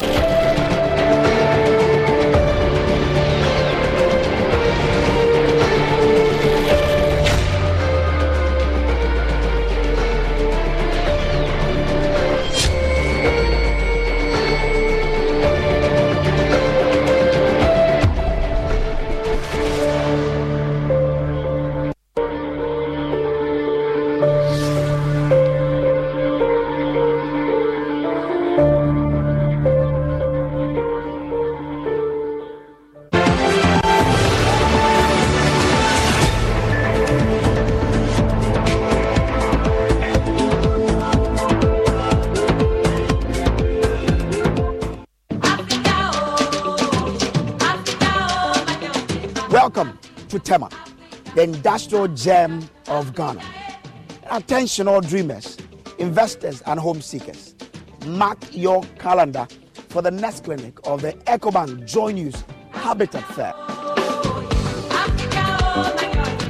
Bye. Welcome to Tema, the industrial gem of Ghana. Attention, all dreamers, investors, and home seekers. Mark your calendar for the next clinic of the EcoBank Joy News Habitat Fair.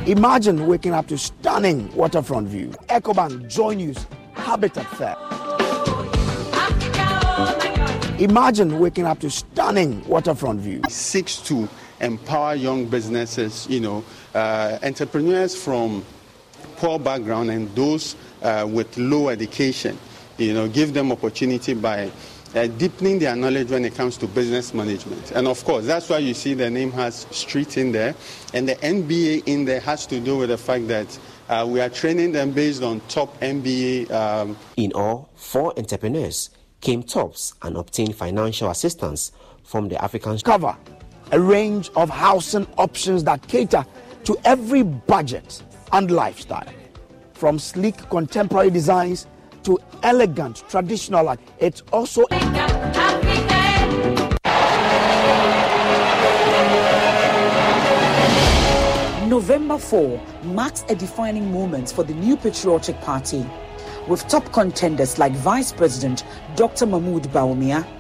Imagine waking up to stunning waterfront view. EcoBank Joy News Habitat Fair. Imagine waking up to stunning waterfront view. seeks to empower young businesses, you know, uh, entrepreneurs from poor background and those uh, with low education, you know, give them opportunity by uh, deepening their knowledge when it comes to business management. And of course, that's why you see the name has street in there. And the MBA in there has to do with the fact that uh, we are training them based on top MBA um, In all, four entrepreneurs came tops and obtained financial assistance from the African cover a range of housing options that cater to every budget and lifestyle. From sleek contemporary designs to elegant traditional it's also November 4 marks a defining moment for the new patriotic party, with top contenders like Vice President Dr. Mahmoud Bawumia,